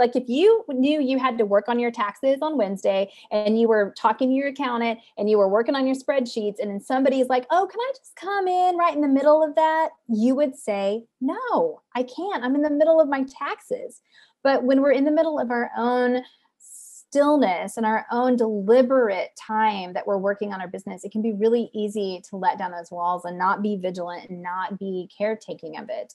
like if you knew you had to work on your taxes on Wednesday and you were talking to your accountant and you were working on your spreadsheets and then somebody's like, "Oh, can I just come in right in the middle of that?" You would say, "No, I can't. I'm in the middle of my taxes." But when we're in the middle of our own stillness and our own deliberate time that we're working on our business, it can be really easy to let down those walls and not be vigilant and not be caretaking of it.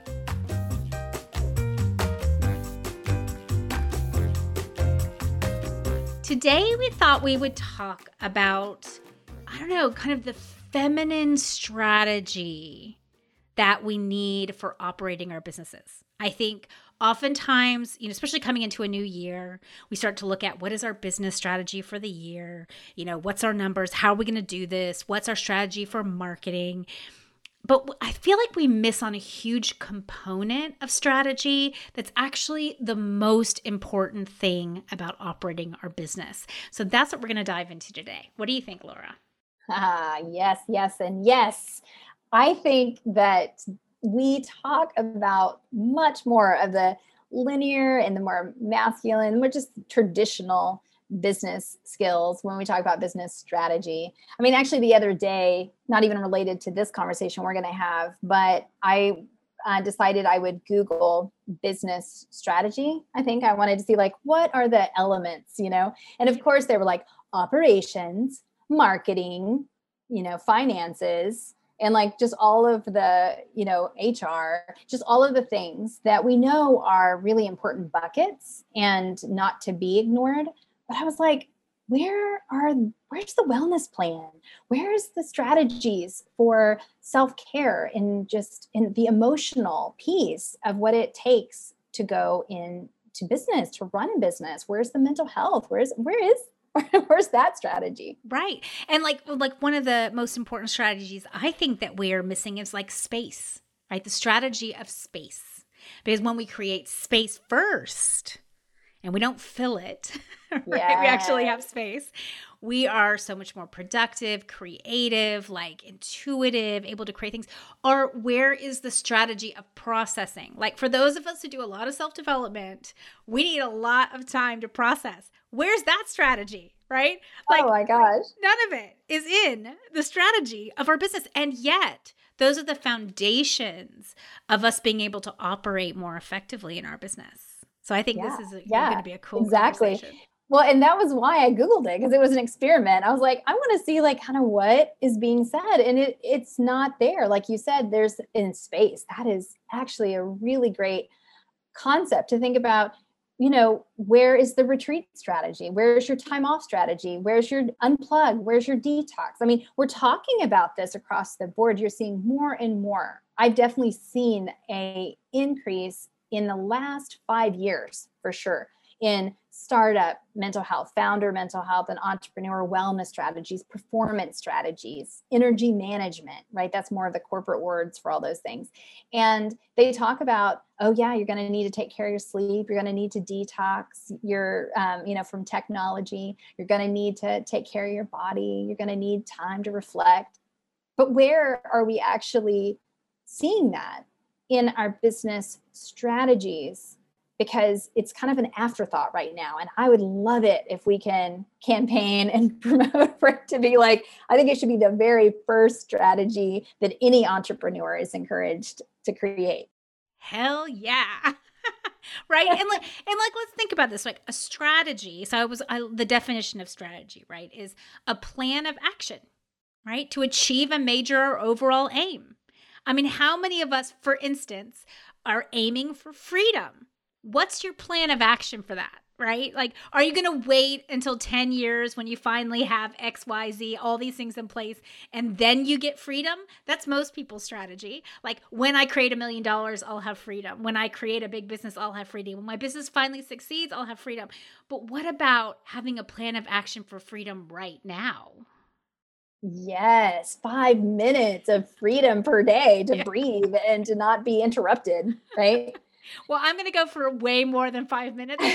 Today, we thought we would talk about, I don't know, kind of the feminine strategy that we need for operating our businesses. I think oftentimes, you know, especially coming into a new year, we start to look at what is our business strategy for the year? You know, what's our numbers? How are we going to do this? What's our strategy for marketing? But I feel like we miss on a huge component of strategy that's actually the most important thing about operating our business. So that's what we're going to dive into today. What do you think, Laura? Ah, yes, yes, and yes. I think that we talk about much more of the linear and the more masculine, more just traditional business skills when we talk about business strategy. I mean, actually, the other day, not even related to this conversation we're going to have, but I uh, decided I would Google business strategy. I think I wanted to see, like, what are the elements, you know? And of course, they were like operations, marketing, you know, finances, and like just all of the you know hr just all of the things that we know are really important buckets and not to be ignored but i was like where are where's the wellness plan? Where's the strategies for self-care and just in the emotional piece of what it takes to go into business to run a business? Where's the mental health? Where's where is where's that strategy? Right. And like like one of the most important strategies i think that we're missing is like space right? The strategy of space. Because when we create space first and we don't fill it right yes. we actually have space we are so much more productive creative like intuitive able to create things or where is the strategy of processing like for those of us who do a lot of self-development we need a lot of time to process Where's that strategy? Right? Oh like, oh my gosh. None of it is in the strategy of our business. And yet, those are the foundations of us being able to operate more effectively in our business. So I think yeah. this is yeah. going to be a cool exactly. Well, and that was why I googled it because it was an experiment. I was like, I want to see like kind of what is being said, and it it's not there. Like you said, there's in space. That is actually a really great concept to think about you know, where is the retreat strategy? Where's your time off strategy? Where's your unplug? Where's your detox? I mean, we're talking about this across the board. You're seeing more and more. I've definitely seen a increase in the last 5 years for sure in startup mental health, founder mental health, and entrepreneur wellness strategies, performance strategies, energy management, right? That's more of the corporate words for all those things. And they talk about, oh, yeah, you're going to need to take care of your sleep. You're going to need to detox your, um, you know, from technology. You're going to need to take care of your body. You're going to need time to reflect. But where are we actually seeing that in our business strategies? because it's kind of an afterthought right now. And I would love it if we can campaign and promote for it to be like, I think it should be the very first strategy that any entrepreneur is encouraged to create. Hell yeah. right and like and like let's think about this like a strategy so i was I, the definition of strategy right is a plan of action right to achieve a major or overall aim i mean how many of us for instance are aiming for freedom what's your plan of action for that? Right? Like, are you going to wait until 10 years when you finally have XYZ, all these things in place, and then you get freedom? That's most people's strategy. Like, when I create a million dollars, I'll have freedom. When I create a big business, I'll have freedom. When my business finally succeeds, I'll have freedom. But what about having a plan of action for freedom right now? Yes, five minutes of freedom per day to yeah. breathe and to not be interrupted, right? well, I'm going to go for way more than five minutes.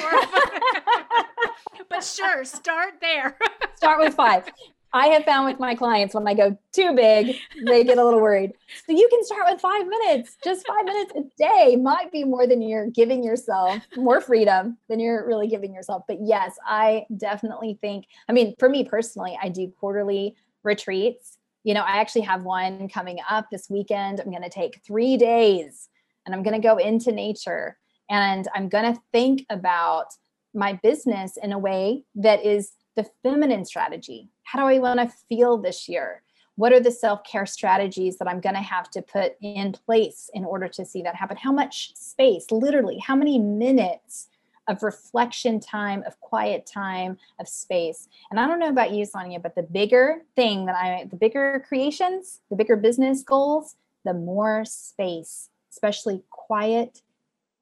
but sure, start there. start with five. I have found with my clients when I go too big, they get a little worried. So you can start with five minutes. Just five minutes a day might be more than you're giving yourself, more freedom than you're really giving yourself. But yes, I definitely think, I mean, for me personally, I do quarterly retreats. You know, I actually have one coming up this weekend. I'm going to take three days and I'm going to go into nature and I'm going to think about my business in a way that is the feminine strategy. How do I want to feel this year? What are the self care strategies that I'm going to have to put in place in order to see that happen? How much space, literally, how many minutes of reflection time, of quiet time, of space. And I don't know about you, Sonia, but the bigger thing that I, the bigger creations, the bigger business goals, the more space, especially quiet,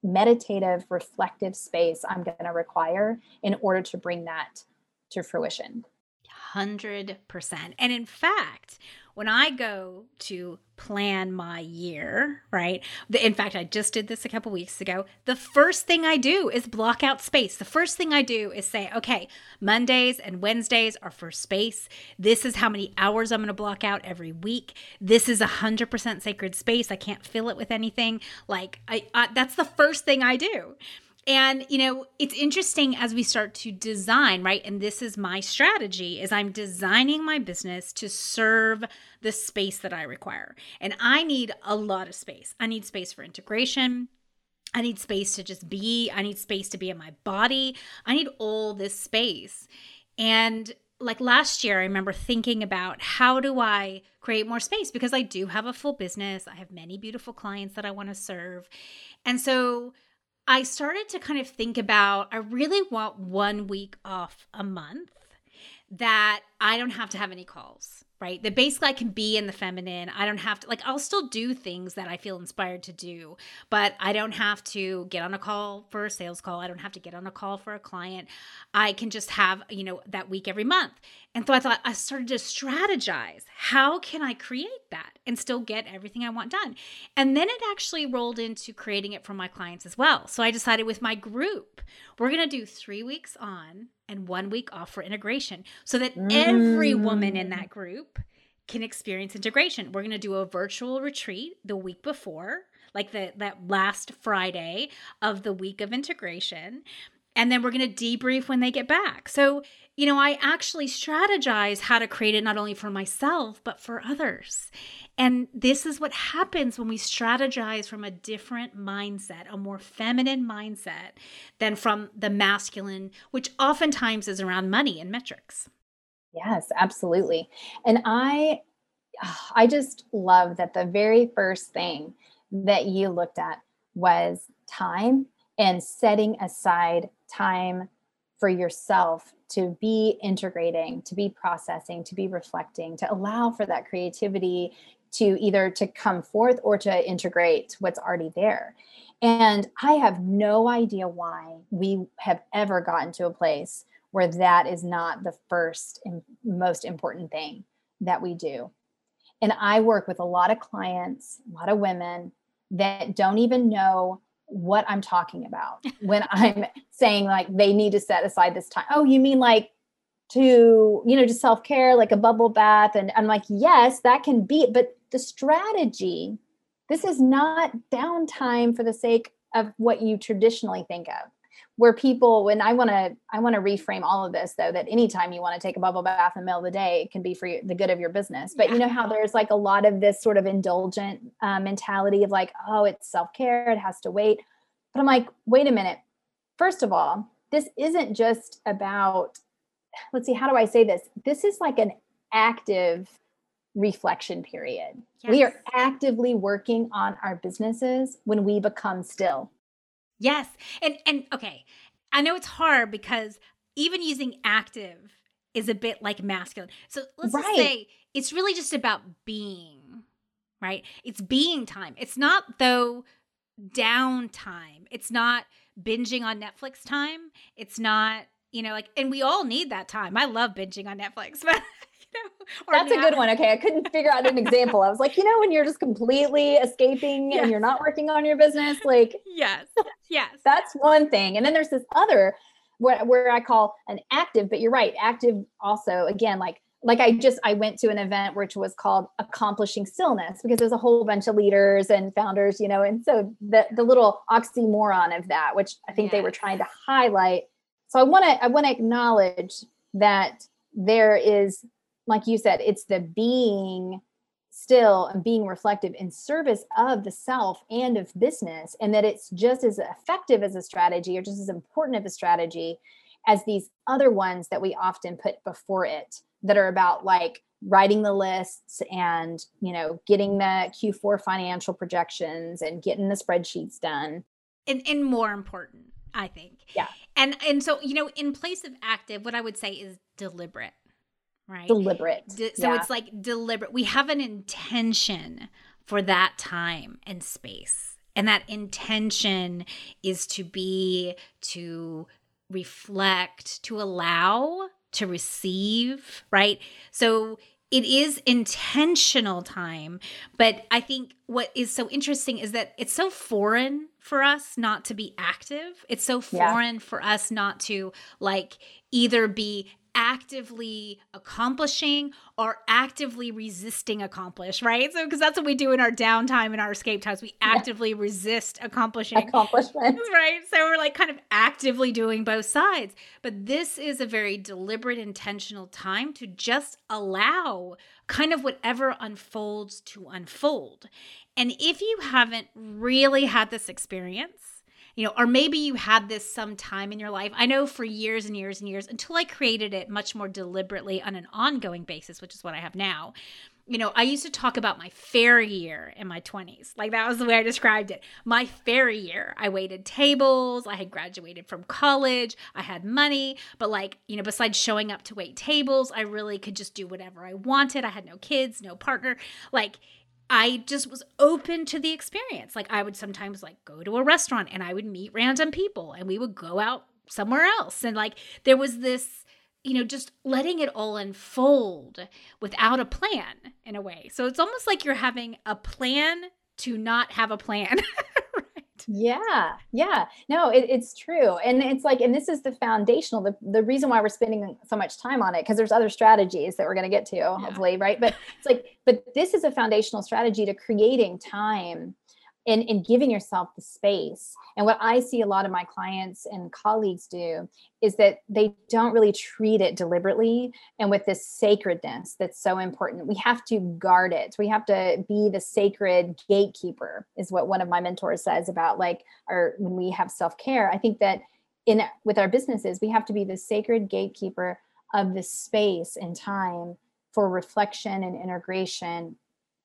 meditative, reflective space I'm going to require in order to bring that to fruition. 100%. And in fact, when I go to plan my year, right? The, in fact, I just did this a couple weeks ago. The first thing I do is block out space. The first thing I do is say, okay, Mondays and Wednesdays are for space. This is how many hours I'm going to block out every week. This is a 100% sacred space. I can't fill it with anything. Like, I, I that's the first thing I do. And you know, it's interesting as we start to design, right? And this is my strategy is I'm designing my business to serve the space that I require. And I need a lot of space. I need space for integration. I need space to just be. I need space to be in my body. I need all this space. And like last year, I remember thinking about how do I create more space because I do have a full business. I have many beautiful clients that I want to serve. And so I started to kind of think about I really want one week off a month that I don't have to have any calls right? That basically I can be in the feminine. I don't have to, like, I'll still do things that I feel inspired to do, but I don't have to get on a call for a sales call. I don't have to get on a call for a client. I can just have, you know, that week every month. And so I thought I started to strategize. How can I create that and still get everything I want done? And then it actually rolled into creating it for my clients as well. So I decided with my group, we're going to do three weeks on and one week off for integration so that mm. every woman in that group can experience integration. We're going to do a virtual retreat the week before, like the that last Friday of the week of integration. And then we're going to debrief when they get back. So, you know, I actually strategize how to create it not only for myself, but for others. And this is what happens when we strategize from a different mindset, a more feminine mindset than from the masculine, which oftentimes is around money and metrics. Yes, absolutely. And I I just love that the very first thing that you looked at was time and setting aside time for yourself to be integrating, to be processing, to be reflecting, to allow for that creativity to either to come forth or to integrate what's already there. And I have no idea why we have ever gotten to a place where that is not the first and most important thing that we do. And I work with a lot of clients, a lot of women that don't even know what I'm talking about when I'm saying like they need to set aside this time. Oh, you mean like to, you know, just self-care, like a bubble bath. And I'm like, yes, that can be, but the strategy, this is not downtime for the sake of what you traditionally think of. Where people, when I want to, I want to reframe all of this though, that anytime you want to take a bubble bath in the middle of the day, it can be for the good of your business. But yeah. you know how there's like a lot of this sort of indulgent uh, mentality of like, oh, it's self care, it has to wait. But I'm like, wait a minute. First of all, this isn't just about let's see, how do I say this? This is like an active reflection period. Yes. We are actively working on our businesses when we become still. Yes. And and okay, I know it's hard because even using active is a bit like masculine. So let's right. just say it's really just about being, right? It's being time. It's not though downtime. It's not binging on Netflix time. It's not, you know, like and we all need that time. I love binging on Netflix, but That's a good one. Okay. I couldn't figure out an example. I was like, you know, when you're just completely escaping yes. and you're not working on your business, like, yes, yes. That's one thing. And then there's this other where, where I call an active, but you're right. Active also, again, like, like I just I went to an event which was called accomplishing stillness because there's a whole bunch of leaders and founders, you know, and so the the little oxymoron of that, which I think yes. they were trying to highlight. So I want to I want to acknowledge that there is like you said, it's the being still and being reflective in service of the self and of business, and that it's just as effective as a strategy or just as important of a strategy as these other ones that we often put before it that are about like writing the lists and you know getting the q4 financial projections and getting the spreadsheets done. And, and more important i think. Yeah. And and so you know in place of active what i would say is deliberate right? Deliberate. De- so yeah. it's like deliberate. We have an intention for that time and space. And that intention is to be, to reflect, to allow, to receive, right? So it is intentional time. But I think what is so interesting is that it's so foreign for us not to be active. It's so foreign yeah. for us not to like either be actively accomplishing or actively resisting accomplish, right? So because that's what we do in our downtime in our escape times. We actively yeah. resist accomplishing accomplishment. Right. So we're like kind of actively doing both sides. But this is a very deliberate, intentional time to just allow kind of whatever unfolds to unfold. And if you haven't really had this experience, you know, or maybe you had this some time in your life. I know for years and years and years until I created it much more deliberately on an ongoing basis, which is what I have now. You know, I used to talk about my fair year in my 20s. Like that was the way I described it. My fair year. I waited tables. I had graduated from college. I had money. But, like, you know, besides showing up to wait tables, I really could just do whatever I wanted. I had no kids, no partner. Like, I just was open to the experience. Like I would sometimes like go to a restaurant and I would meet random people and we would go out somewhere else. And like there was this, you know, just letting it all unfold without a plan in a way. So it's almost like you're having a plan to not have a plan. Yeah, yeah. No, it, it's true. And it's like, and this is the foundational, the, the reason why we're spending so much time on it, because there's other strategies that we're going to get to, yeah. hopefully, right? But it's like, but this is a foundational strategy to creating time and, giving yourself the space. And what I see a lot of my clients and colleagues do is that they don't really treat it deliberately and with this sacredness that's so important. We have to guard it. We have to be the sacred gatekeeper, is what one of my mentors says about like our when we have self-care. I think that in with our businesses, we have to be the sacred gatekeeper of the space and time for reflection and integration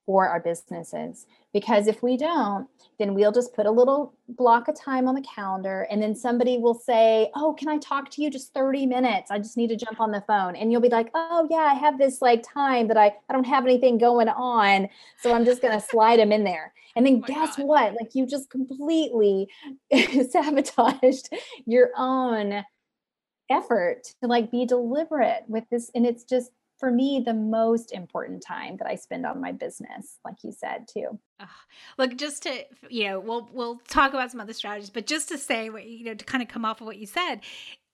for our businesses. Because if we don't, then we'll just put a little block of time on the calendar and then somebody will say, Oh, can I talk to you just 30 minutes? I just need to jump on the phone. And you'll be like, Oh, yeah, I have this like time that I, I don't have anything going on. So I'm just going to slide them in there. And then oh guess God. what? Like you just completely sabotaged your own effort to like be deliberate with this. And it's just, for me the most important time that I spend on my business, like you said too. look, just to you know, we'll we'll talk about some other strategies, but just to say what you know, to kind of come off of what you said,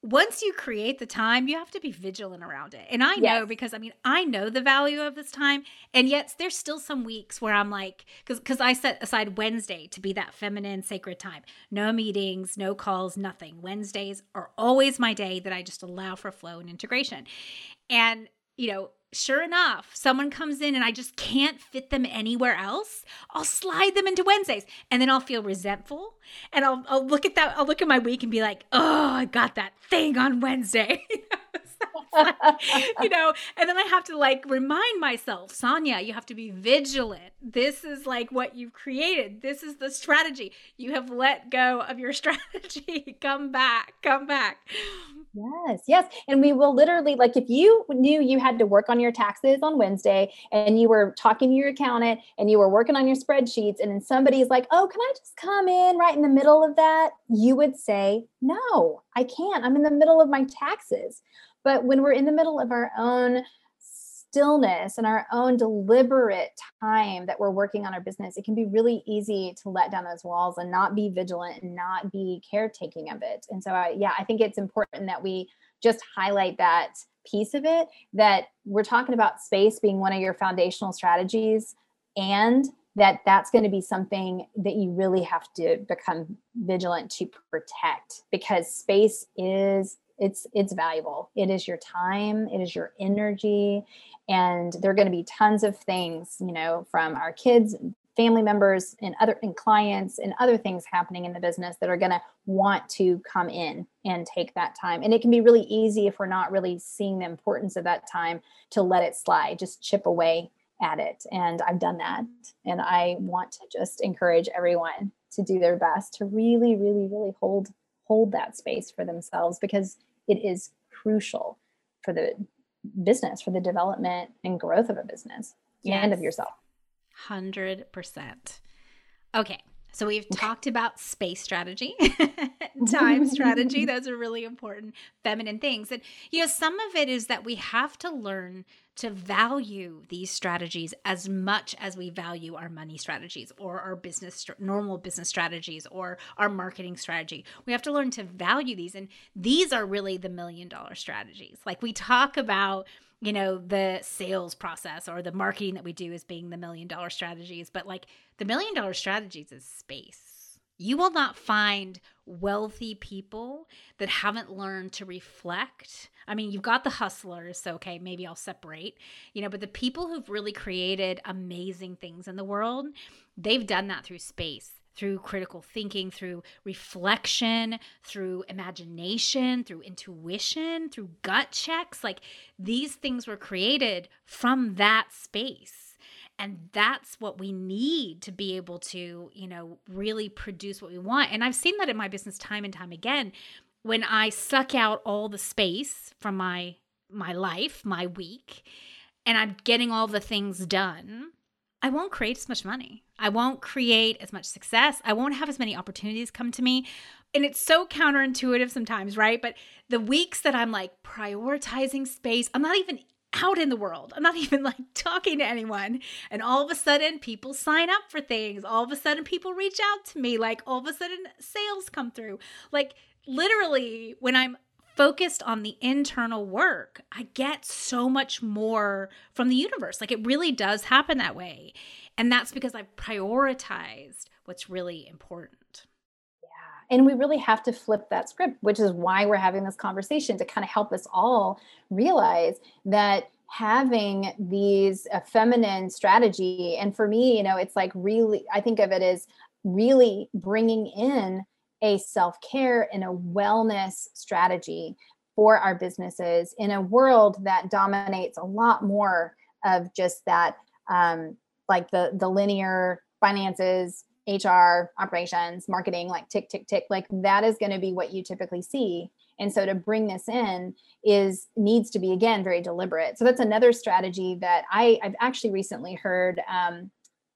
once you create the time, you have to be vigilant around it. And I know yes. because I mean, I know the value of this time. And yet there's still some weeks where I'm like, because because I set aside Wednesday to be that feminine sacred time. No meetings, no calls, nothing. Wednesdays are always my day that I just allow for flow and integration. And you know, sure enough, someone comes in and I just can't fit them anywhere else, I'll slide them into Wednesdays and then I'll feel resentful. And I'll, I'll look at that, I'll look at my week and be like, oh, I got that thing on Wednesday. like, you know, and then I have to like remind myself, Sonia, you have to be vigilant. This is like what you've created. This is the strategy. You have let go of your strategy. come back, come back. Yes, yes. And we will literally, like, if you knew you had to work on your taxes on Wednesday and you were talking to your accountant and you were working on your spreadsheets, and then somebody's like, oh, can I just come in right in the middle of that? You would say, no, I can't. I'm in the middle of my taxes. But when we're in the middle of our own stillness and our own deliberate time that we're working on our business, it can be really easy to let down those walls and not be vigilant and not be caretaking of it. And so, I, yeah, I think it's important that we just highlight that piece of it that we're talking about space being one of your foundational strategies and that that's going to be something that you really have to become vigilant to protect because space is it's it's valuable. It is your time it is your energy and there are going to be tons of things you know from our kids family members and other and clients and other things happening in the business that are going to want to come in and take that time. And it can be really easy if we're not really seeing the importance of that time to let it slide just chip away at it. And i've done that and i want to just encourage everyone to do their best to really really really hold hold that space for themselves because it is crucial for the business, for the development and growth of a business yes. and of yourself. 100%. Okay. So we've talked about space strategy, time strategy. Those are really important feminine things. And, you know, some of it is that we have to learn to value these strategies as much as we value our money strategies or our business, normal business strategies or our marketing strategy. We have to learn to value these. And these are really the million dollar strategies. Like we talk about, you know the sales process or the marketing that we do as being the million dollar strategies but like the million dollar strategies is space. You will not find wealthy people that haven't learned to reflect. I mean you've got the hustlers so okay maybe i'll separate you know but the people who've really created amazing things in the world they've done that through space through critical thinking, through reflection, through imagination, through intuition, through gut checks. Like these things were created from that space. And that's what we need to be able to, you know, really produce what we want. And I've seen that in my business time and time again. When I suck out all the space from my my life, my week, and I'm getting all the things done, I won't create as much money. I won't create as much success. I won't have as many opportunities come to me. And it's so counterintuitive sometimes, right? But the weeks that I'm like prioritizing space, I'm not even out in the world. I'm not even like talking to anyone. And all of a sudden, people sign up for things. All of a sudden, people reach out to me. Like, all of a sudden, sales come through. Like, literally, when I'm focused on the internal work, I get so much more from the universe. Like it really does happen that way. And that's because I've prioritized what's really important. Yeah. And we really have to flip that script, which is why we're having this conversation to kind of help us all realize that having these a feminine strategy and for me you know it's like really i think of it as really bringing in a self care and a wellness strategy for our businesses in a world that dominates a lot more of just that, um, like the the linear finances, HR, operations, marketing, like tick, tick, tick. Like that is going to be what you typically see. And so to bring this in is needs to be again very deliberate. So that's another strategy that I, I've actually recently heard um,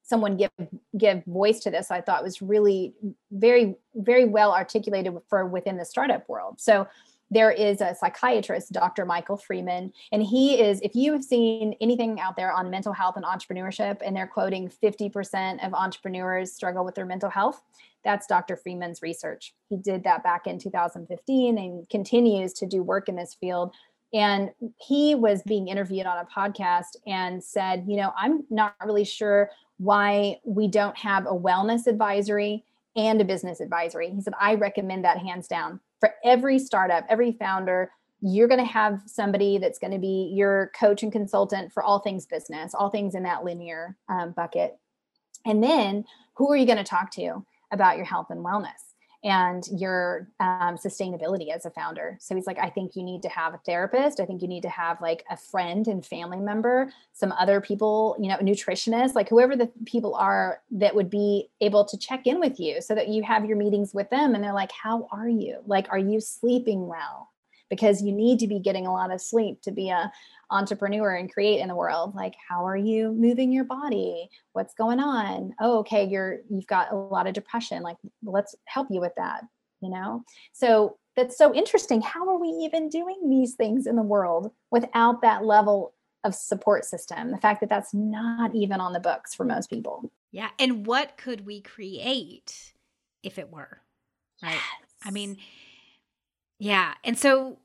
someone give give voice to this i thought was really very very well articulated for within the startup world. So there is a psychiatrist dr michael freeman and he is if you have seen anything out there on mental health and entrepreneurship and they're quoting 50% of entrepreneurs struggle with their mental health that's dr freeman's research. He did that back in 2015 and continues to do work in this field. And he was being interviewed on a podcast and said you know i'm not really sure why we don't have a wellness advisory and a business advisory. He said, I recommend that hands down for every startup, every founder. You're going to have somebody that's going to be your coach and consultant for all things business, all things in that linear um, bucket. And then who are you going to talk to about your health and wellness? And your um, sustainability as a founder. So he's like, I think you need to have a therapist. I think you need to have like a friend and family member, some other people, you know, nutritionists, like whoever the people are that would be able to check in with you so that you have your meetings with them and they're like, How are you? Like, are you sleeping well? Because you need to be getting a lot of sleep to be a entrepreneur and create in the world. Like how are you moving your body? What's going on? Oh okay you're you've got a lot of depression. Like let's help you with that you know? So that's so interesting. How are we even doing these things in the world without that level of support system? The fact that that's not even on the books for most people. Yeah and what could we create if it were right? Yes. i mean yeah and so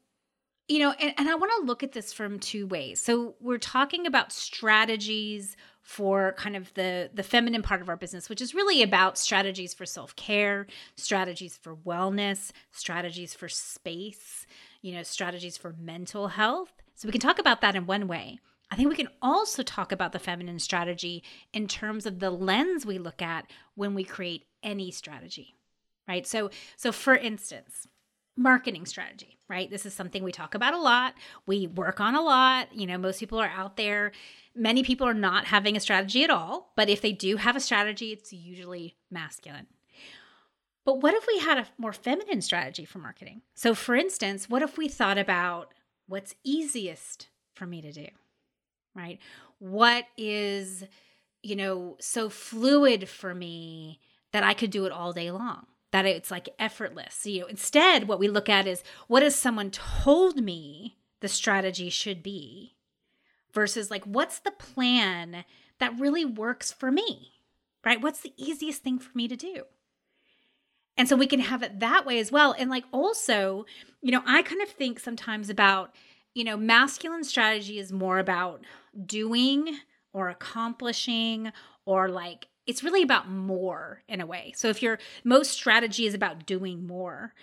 you know and, and i want to look at this from two ways so we're talking about strategies for kind of the the feminine part of our business which is really about strategies for self-care strategies for wellness strategies for space you know strategies for mental health so we can talk about that in one way I think we can also talk about the feminine strategy in terms of the lens we look at when we create any strategy. Right? So so for instance, marketing strategy, right? This is something we talk about a lot. We work on a lot. You know, most people are out there. Many people are not having a strategy at all, but if they do have a strategy, it's usually masculine. But what if we had a more feminine strategy for marketing? So, for instance, what if we thought about what's easiest for me to do, right? What is, you know, so fluid for me that I could do it all day long? That it's like effortless. You know, instead, what we look at is what has someone told me the strategy should be versus like what's the plan that really works for me, right? What's the easiest thing for me to do? And so we can have it that way as well. And like also, you know, I kind of think sometimes about, you know, masculine strategy is more about doing or accomplishing or like it's really about more in a way. So if your most strategy is about doing more,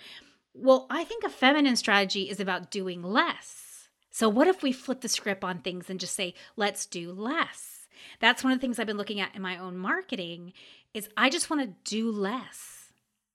well, I think a feminine strategy is about doing less. So what if we flip the script on things and just say, let's do less? That's one of the things I've been looking at in my own marketing is I just want to do less.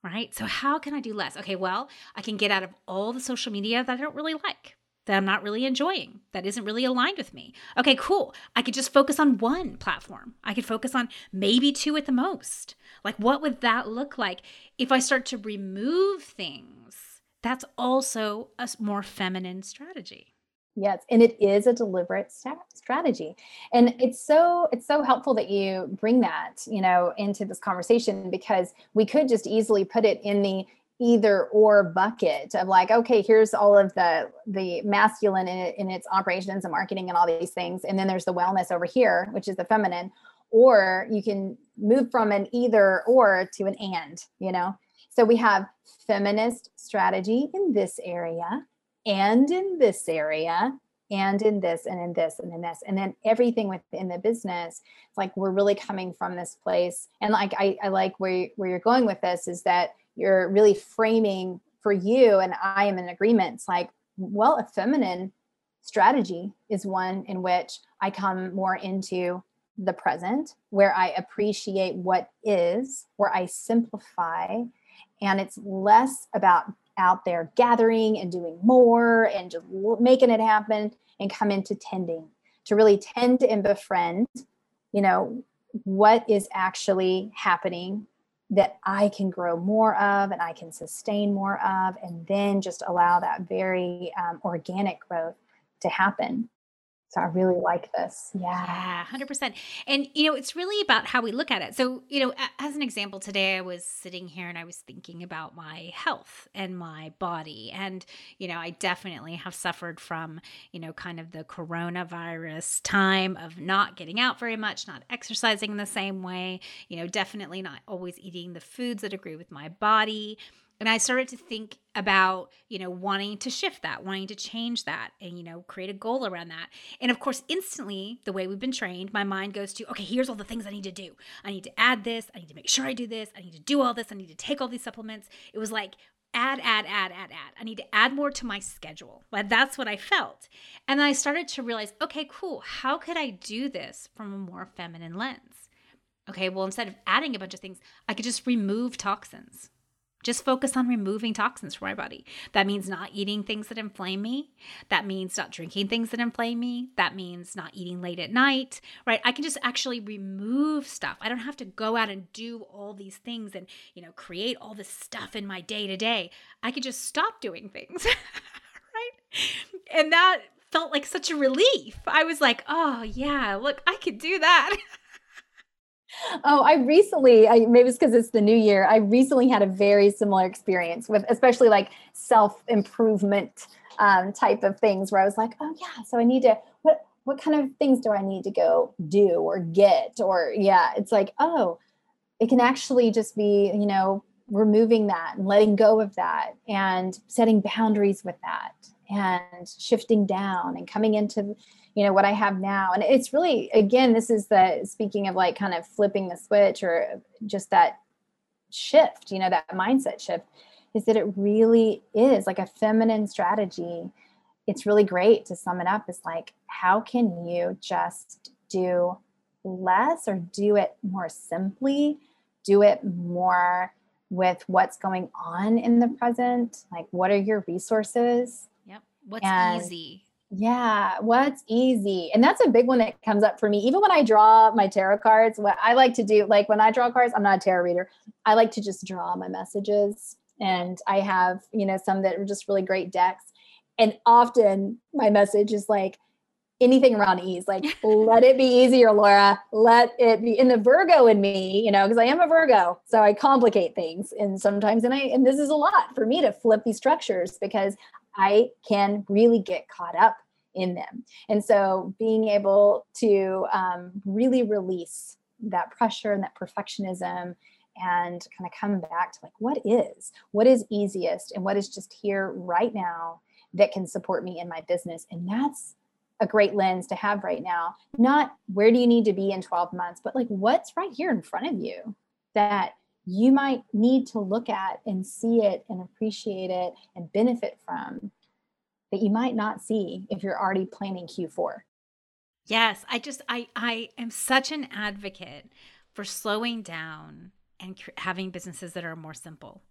Right? So how can I do less? Okay, well, I can get out of all the social media that I don't really like that I'm not really enjoying, that isn't really aligned with me. Okay, cool. I could just focus on one platform. I could focus on maybe two at the most. Like, what would that look like if I start to remove things? That's also a more feminine strategy. Yes, and it is a deliberate strategy. And it's so it's so helpful that you bring that, you know, into this conversation because we could just easily put it in the either or bucket of like okay here's all of the the masculine in, in its operations and marketing and all these things and then there's the wellness over here which is the feminine or you can move from an either or to an and you know? So we have feminist strategy in this area and in this area and in this and in this and in this and then everything within the business like we're really coming from this place and like i, I like where, where you're going with this is that you're really framing for you and i am in agreement. It's like well a feminine strategy is one in which i come more into the present where i appreciate what is where i simplify and it's less about out there gathering and doing more and just making it happen and come into tending to really tend and befriend you know what is actually happening that I can grow more of and I can sustain more of, and then just allow that very um, organic growth to happen. So I really like this. Yeah. Yeah, 100%. And, you know, it's really about how we look at it. So, you know, as an example, today I was sitting here and I was thinking about my health and my body. And, you know, I definitely have suffered from, you know, kind of the coronavirus time of not getting out very much, not exercising in the same way, you know, definitely not always eating the foods that agree with my body and i started to think about you know wanting to shift that wanting to change that and you know create a goal around that. And of course instantly the way we've been trained my mind goes to okay here's all the things i need to do. I need to add this. I need to make sure i do this. I need to do all this. I need to take all these supplements. It was like add add add add add. I need to add more to my schedule. But that's what i felt. And then i started to realize okay cool. How could i do this from a more feminine lens? Okay well instead of adding a bunch of things i could just remove toxins Just focus on removing toxins from my body. That means not eating things that inflame me. That means not drinking things that inflame me. That means not eating late at night, right? I can just actually remove stuff. I don't have to go out and do all these things and, you know, create all this stuff in my day to day. I could just stop doing things, right? And that felt like such a relief. I was like, oh, yeah, look, I could do that. Oh, I recently, I, maybe it's because it's the new year. I recently had a very similar experience with, especially like self improvement um, type of things, where I was like, oh yeah, so I need to what what kind of things do I need to go do or get or yeah, it's like oh, it can actually just be you know removing that and letting go of that and setting boundaries with that and shifting down and coming into you know what i have now. And it's really again this is the speaking of like kind of flipping the switch or just that shift you know that mindset shift is that it really is like a feminine strategy. It's really great to sum it up It's like how can you just do less or do it more simply? Do it more with what's going on in the present? Like what are your resources? Yep. What's and, easy yeah, what's easy? And that's a big one that comes up for me. Even when I draw my tarot cards, what I like to do, like when I draw cards, I'm not a tarot reader. I like to just draw my messages. And I have, you know, some that are just really great decks. And often my message is like anything around ease, like let it be easier, Laura. Let it be in the Virgo in me, you know, because I am a Virgo. So I complicate things. And sometimes, and I, and this is a lot for me to flip these structures because I can really get caught up in them. And so being able to um, really release that pressure and that perfectionism and kind of come back to like what is what is easiest and what is just here right now that can support me in my business and that's a great lens to have right now not where do you need to be in 12 months but like what's right here in front of you that you might need to look at and see it and appreciate it and benefit from that you might not see if you're already planning Q4. Yes, I just I I am such an advocate for slowing down and cr- having businesses that are more simple.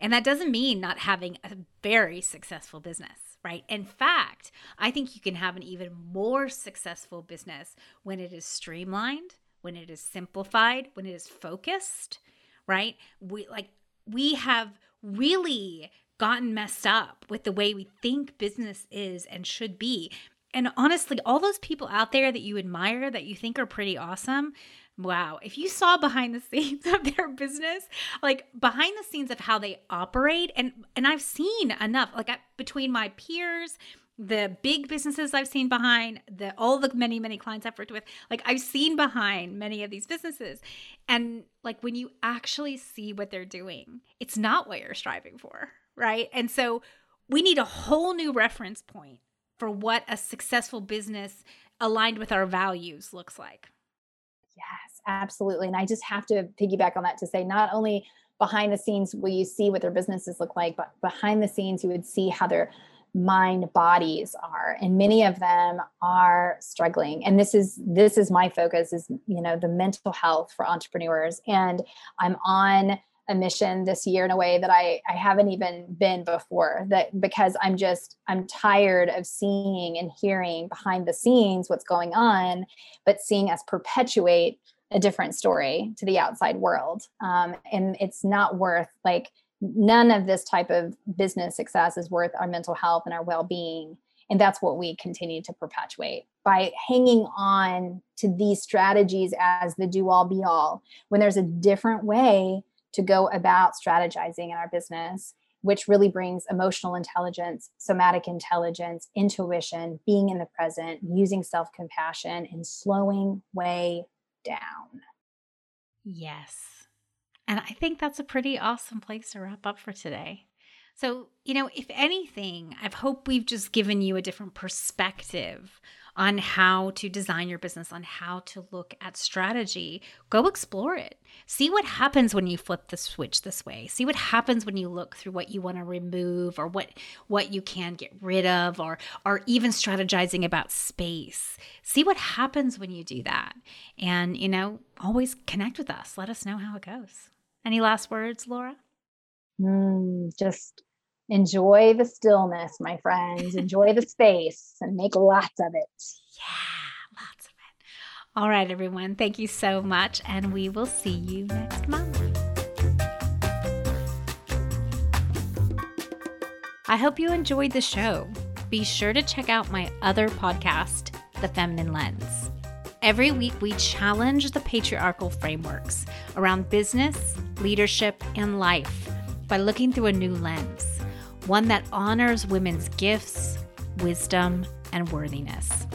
And that doesn't mean not having a very successful business, right? In fact, I think you can have an even more successful business when it is streamlined, when it is simplified, when it is focused, right? We like we have really gotten messed up with the way we think business is and should be. And honestly, all those people out there that you admire that you think are pretty awesome, wow, if you saw behind the scenes of their business, like behind the scenes of how they operate and and I've seen enough like I, between my peers the big businesses I've seen behind the all the many many clients I've worked with like I've seen behind many of these businesses. And like when you actually see what they're doing it's not what you're striving for right? And so we need a whole new reference point for what a successful business aligned with our values looks like. Yes absolutely. And I just have to piggyback on that to say not only behind the scenes will you see what their businesses look like but behind the scenes you would see how they're mind bodies are and many of them are struggling. And this is this is my focus is you know the mental health for entrepreneurs. And i'm on a mission this year in a way that I, I haven't even been before that because i'm just i'm tired of seeing and hearing behind the scenes what's going on but seeing us perpetuate a different story to the outside world. Um, and it's not worth like none of this type of business success is worth our mental health and our well-being. And that's what we continue to perpetuate by hanging on to these strategies as the do all be all when there's a different way to go about strategizing in our business which really brings emotional intelligence somatic intelligence intuition being in the present using self-compassion and slowing way down. Yes and I think that's a pretty awesome place to wrap up for today. So, you know, if anything, I hope we've just given you a different perspective on how to design your business, on how to look at strategy. Go explore it. See what happens when you flip the switch this way. See what happens when you look through what you want to remove or what what you can get rid of or or even strategizing about space. See what happens when you do that. And, you know, always connect with us. Let us know how it goes. Any last words, Laura? Mm, just enjoy the stillness, my friends. enjoy the space and make lots of it. Yeah, lots of it. All right, everyone. Thank you so much. And we will see you next month. I hope you enjoyed the show. Be sure to check out my other podcast, The Feminine Lens. Every week, we challenge the patriarchal frameworks around business, leadership, and life by looking through a new lens, one that honors women's gifts, wisdom, and worthiness.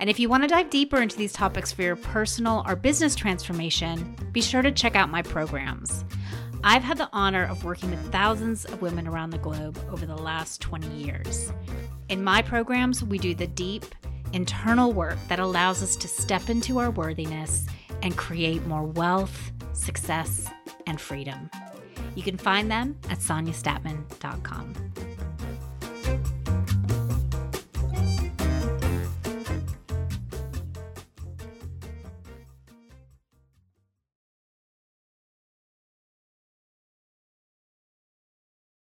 And if you want to dive deeper into these topics for your personal or business transformation, be sure to check out my programs. I've had the honor of working with thousands of women around the globe over the last 20 years. In my programs, we do the deep, internal work that allows us to step into our worthiness and create more wealth, success, and freedom. You can find them at sonyastatman.com.